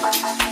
Bye.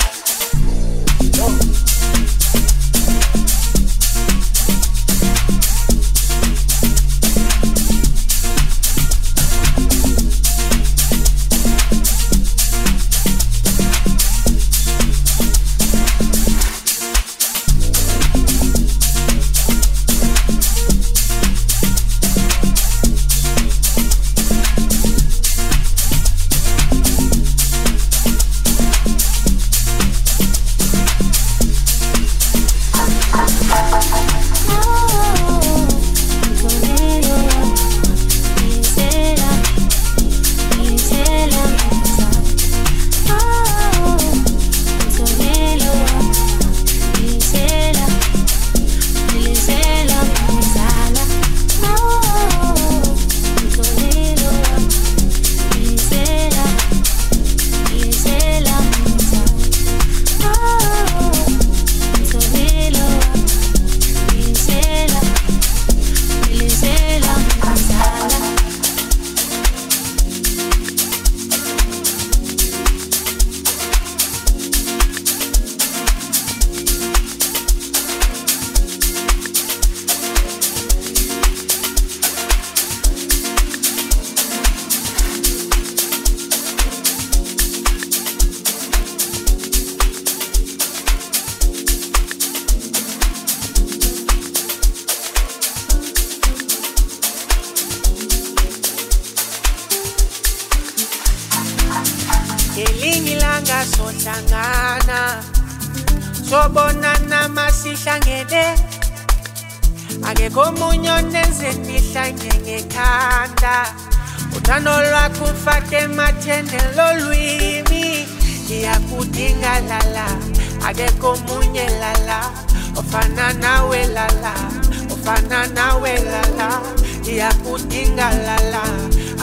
ngiyakudinga lala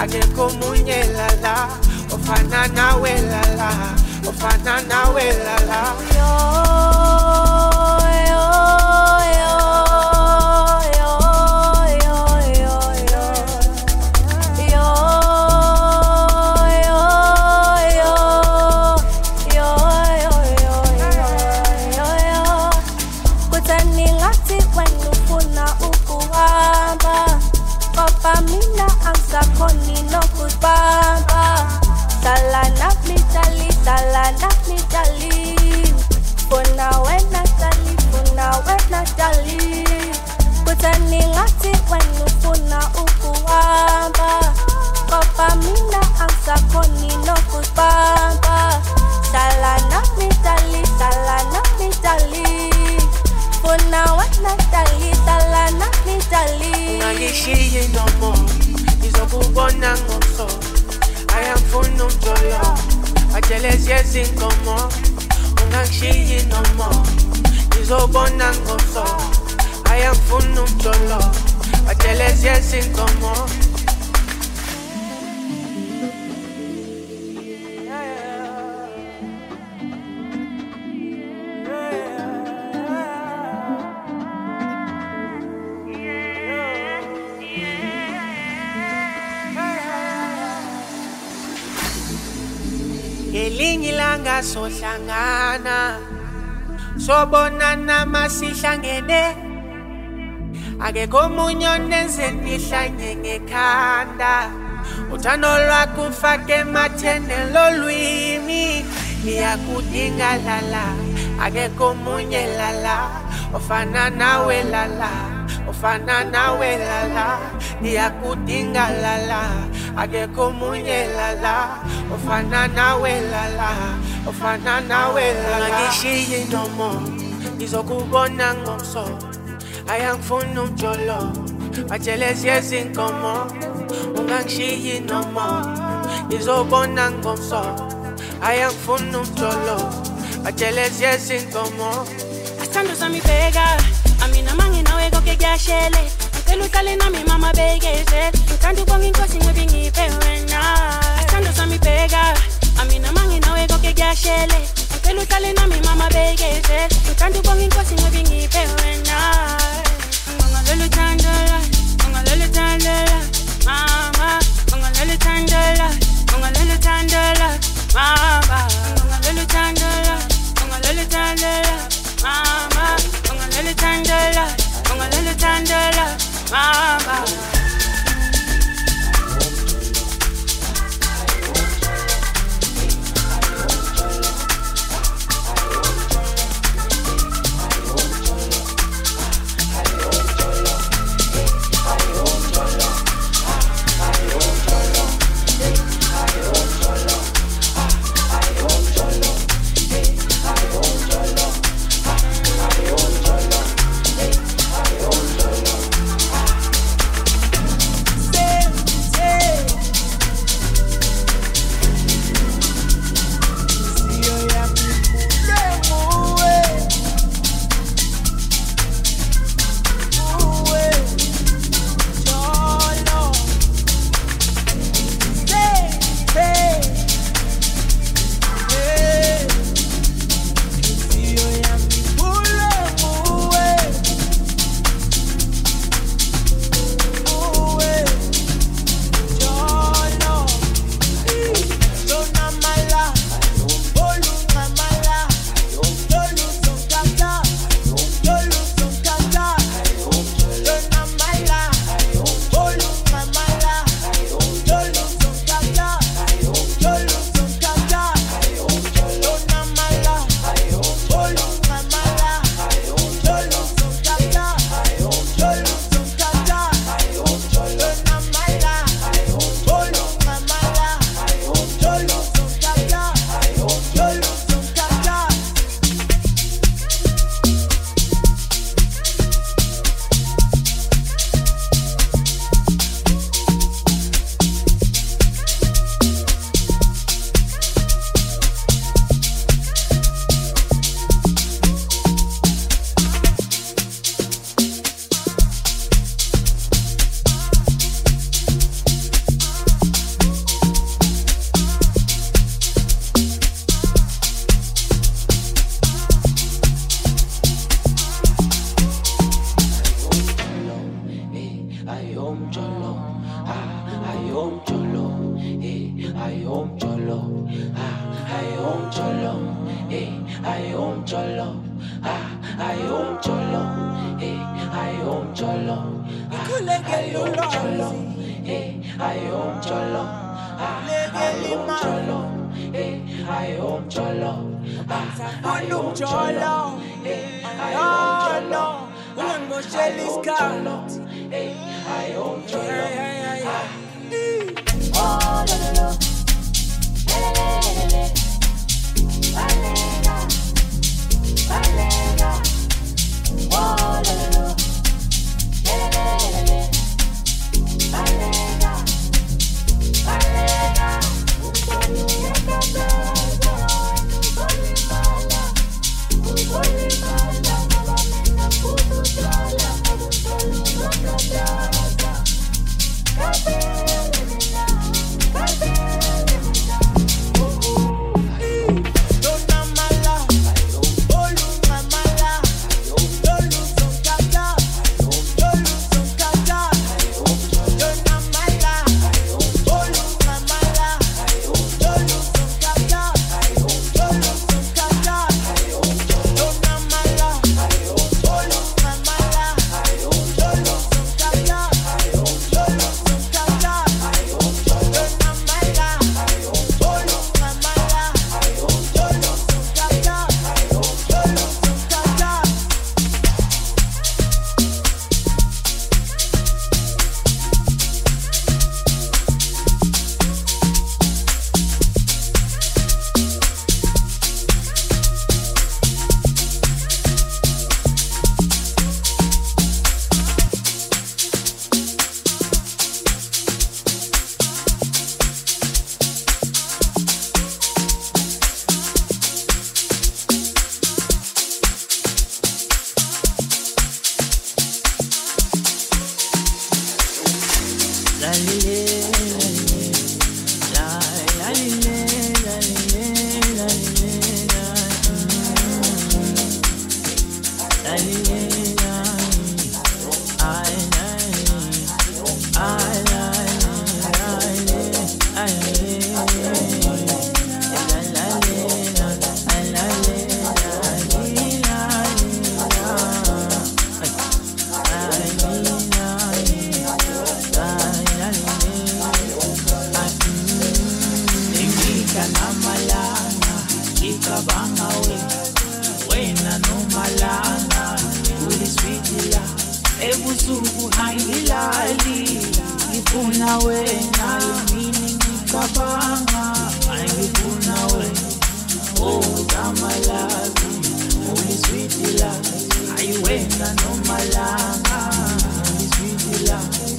akekho omunye lala ofana nawe lala ofana nawe lala. Yo, mina angisakhoni nokuzibamba Hlala nami dali, hlala nami dali Funa wena dali, hlala nami dali ungangishiyi nomo ngizokubona ngomso ayangifuna umjolo ajelezi yezinkomo ungangishiyi nomo ngizobona ngomso ayangifuna umjolo ajelezi yezinkomo ngelinye ilanga sohlangana sobonana masihlangene. Akekho omunye onenze nihlanye ngekhanda. Uthando lwakho ufake emathene lolwimi. Ngiyakudinga lala akekho omunye lala. Ofana nawe lala ofana nawe lala. Ngiyakudinga lala akekho munye lala ofana nawe lala ofana nawe lala ngishiyi nomo ngizokubona ngomso ayangifuna umjolo bajelezi ezinkomo ungangishiyi nomo. Ngizobona ngomso ayangifuna umjolo bajelezi ezinkomo Asithando Amina manginawe konke kuyashele Pelu kalina mi mama bege se Kandu bongi nkosi mwe bingi pewena Asando sa mi pega. Amina mangi na wego kegya shele Pelu kalina mi mama bege se Kandu bongi nkosi mwe bingi pewena Ngonga lulu tandora Ngonga lulu tandora Mama. Ngonga lulu tandora Ngonga lulu tandora Mama. Ngonga lulu tandora Ngonga lulu tandora ebusuku angilali ngifuna wena yimini ngicabanga angifuna wena. Oh damalazi only sweet delight ayiwena nomalanga only sweet delight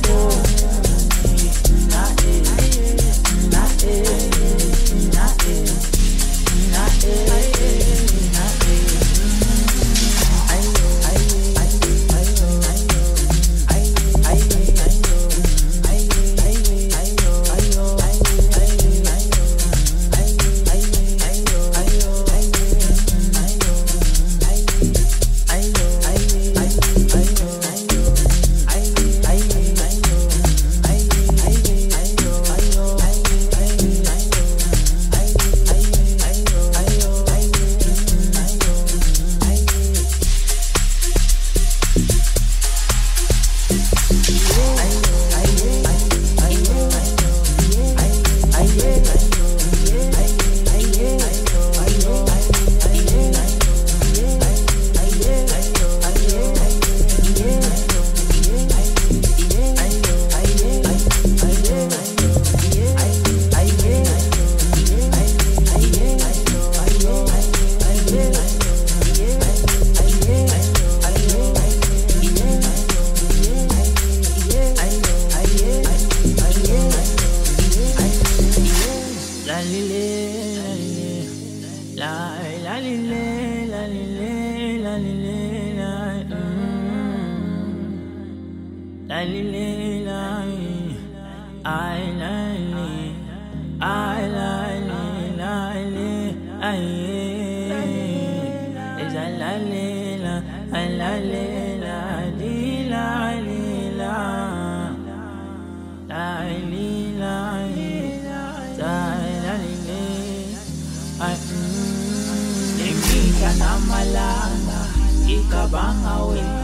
namalanga ngicabanga wena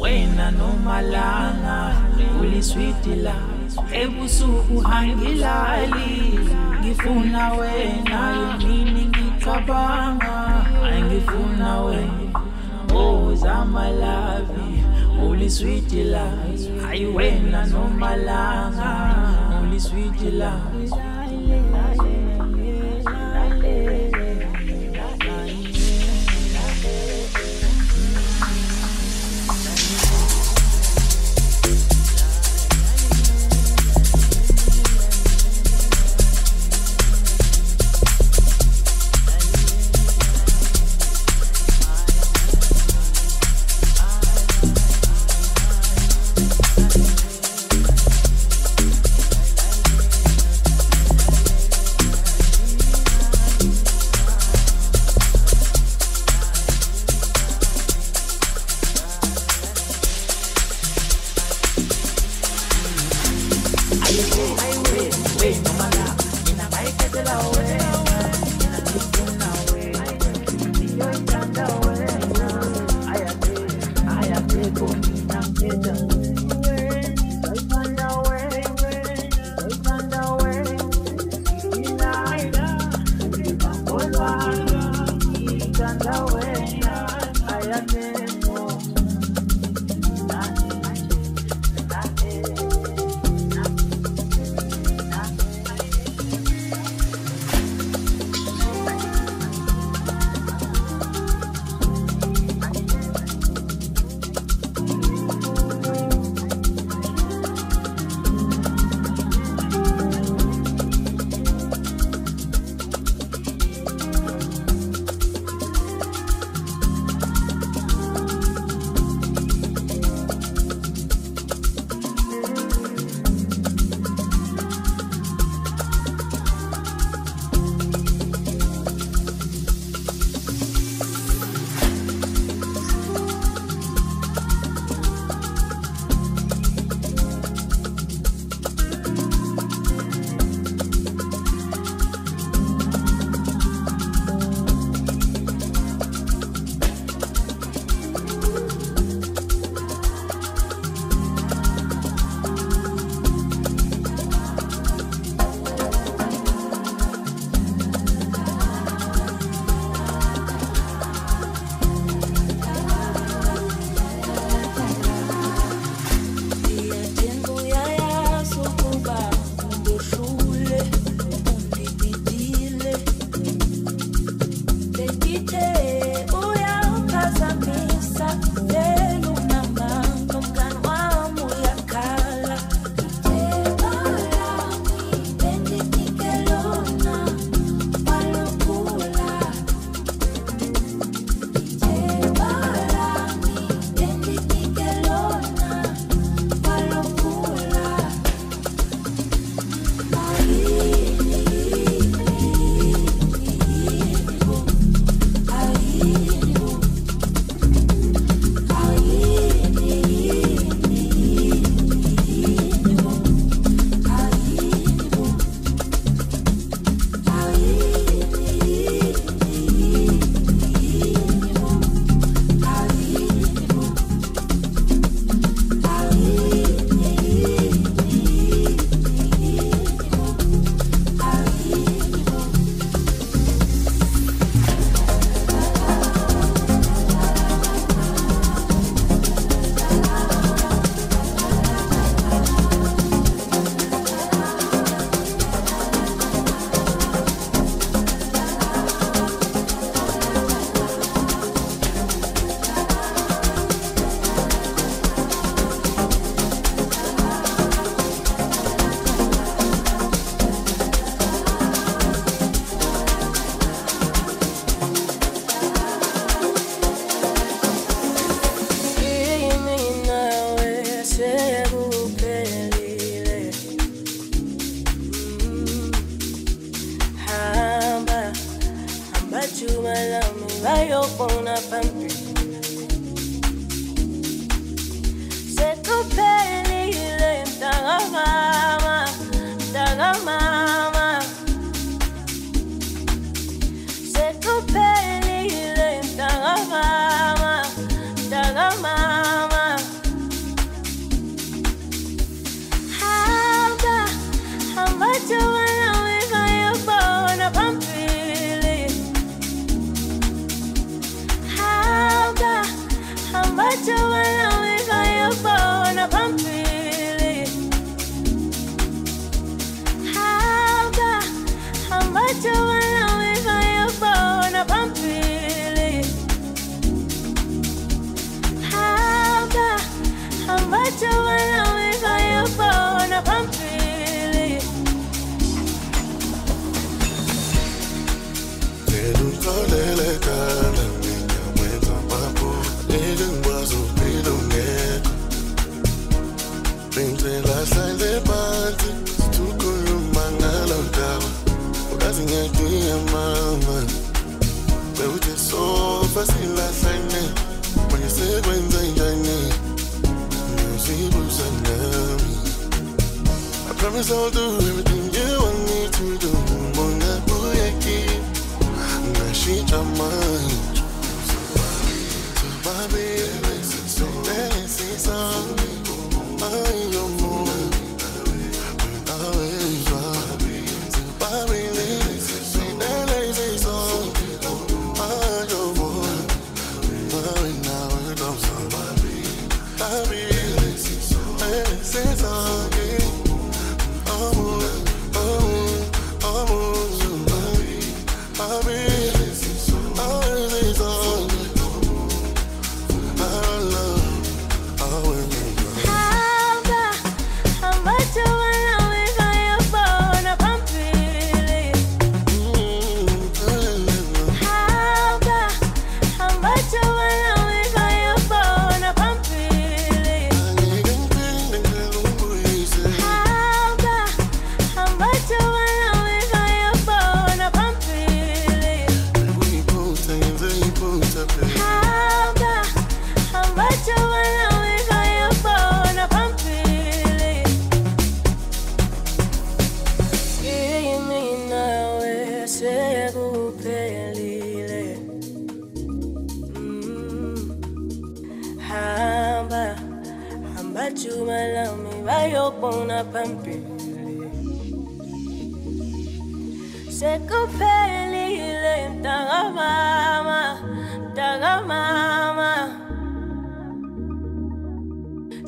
wena nomalanga uliswiti la ebusuku angilali ngifuna wena yomini ngicabanga. Angifuna wena oh zamalavi uliswiti la hayi wena nomalanga uliswiti la Ahí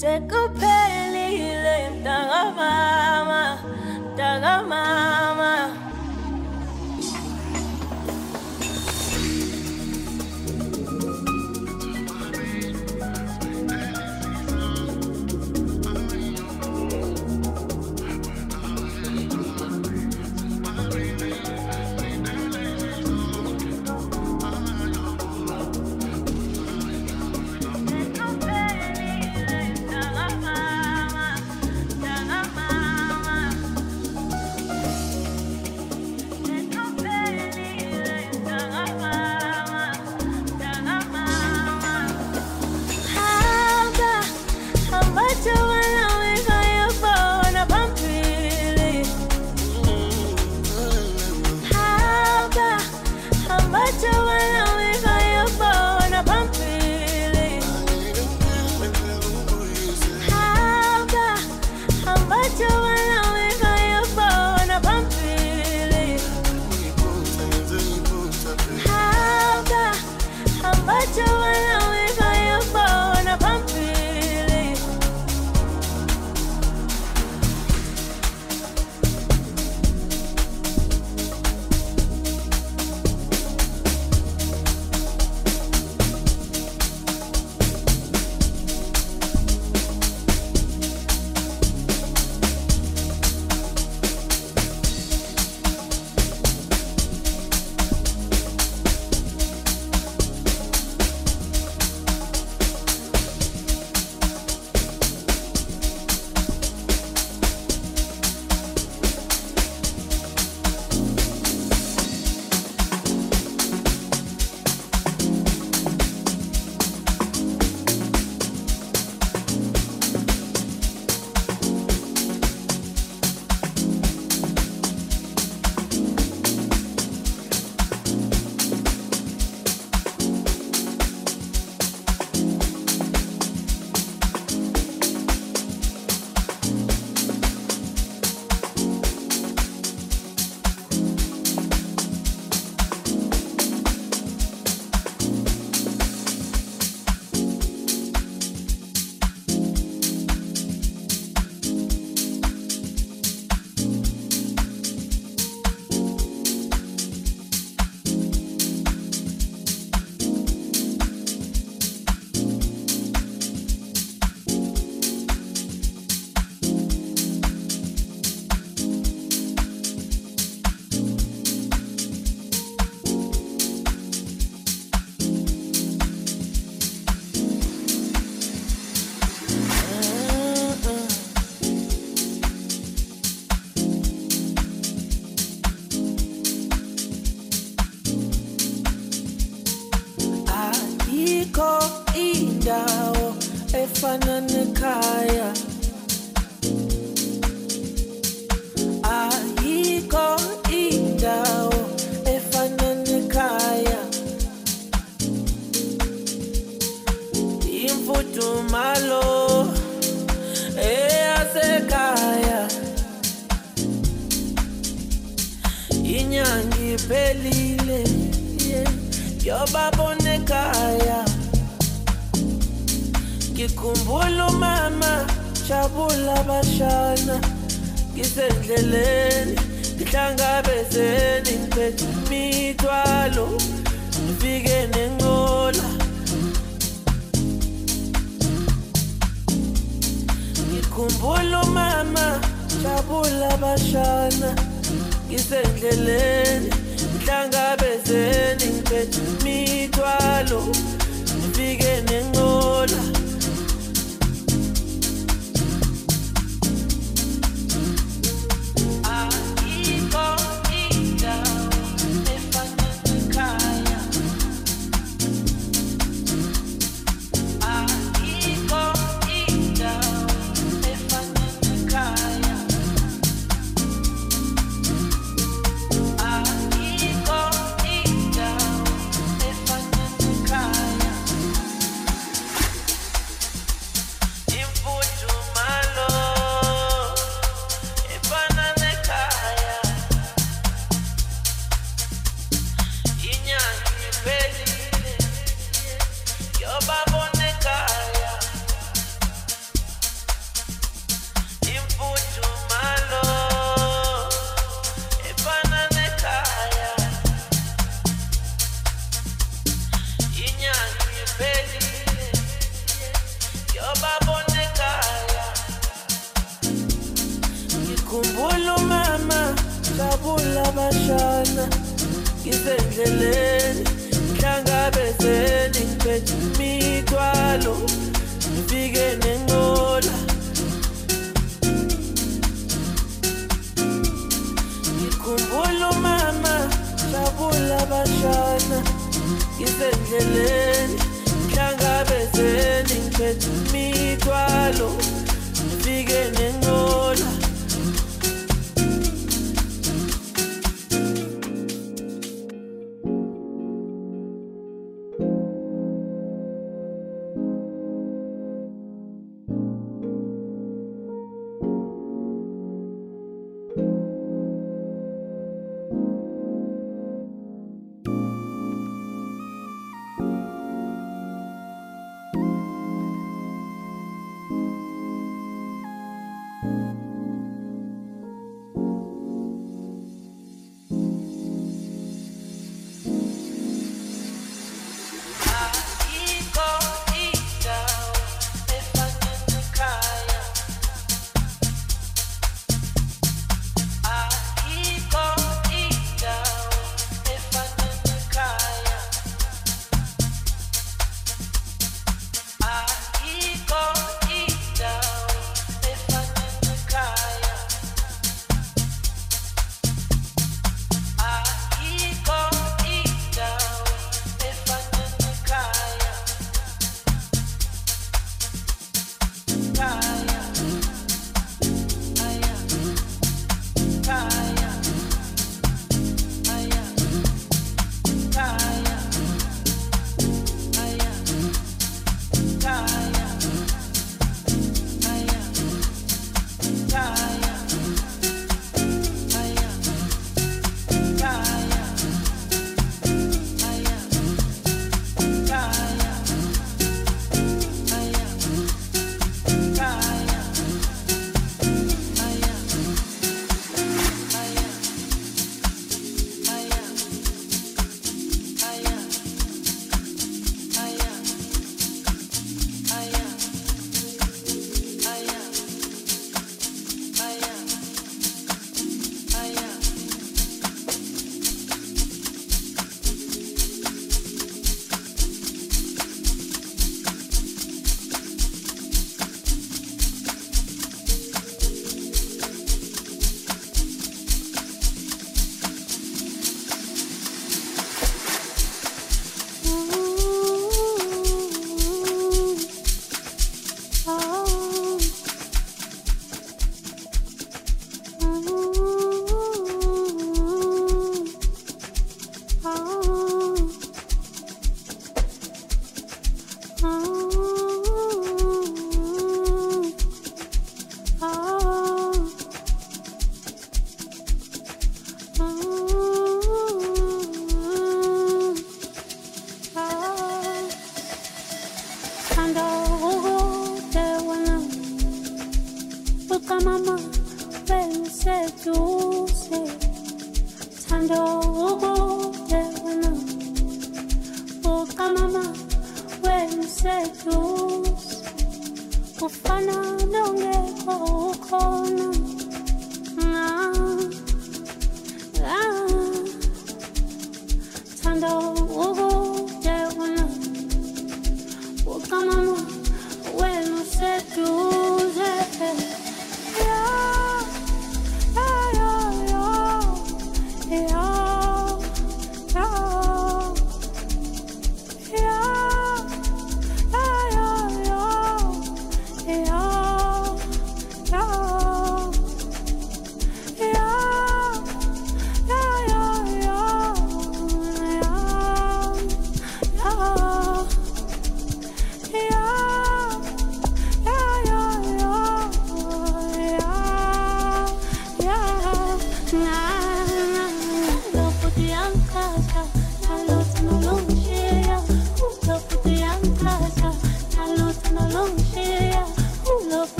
sekuphelile mntakamama mntakamama uphelile yobabona ekhaya ngikhumbula umama jabula bashana ngisendleleni ngihlangabezeni ngiphethe imithwalo. Ngifike nenqola. Ngikhumbula umama jabula bashana ngisendleleni ngihlangabezeni ngiphethe imithwalo ngifike nengola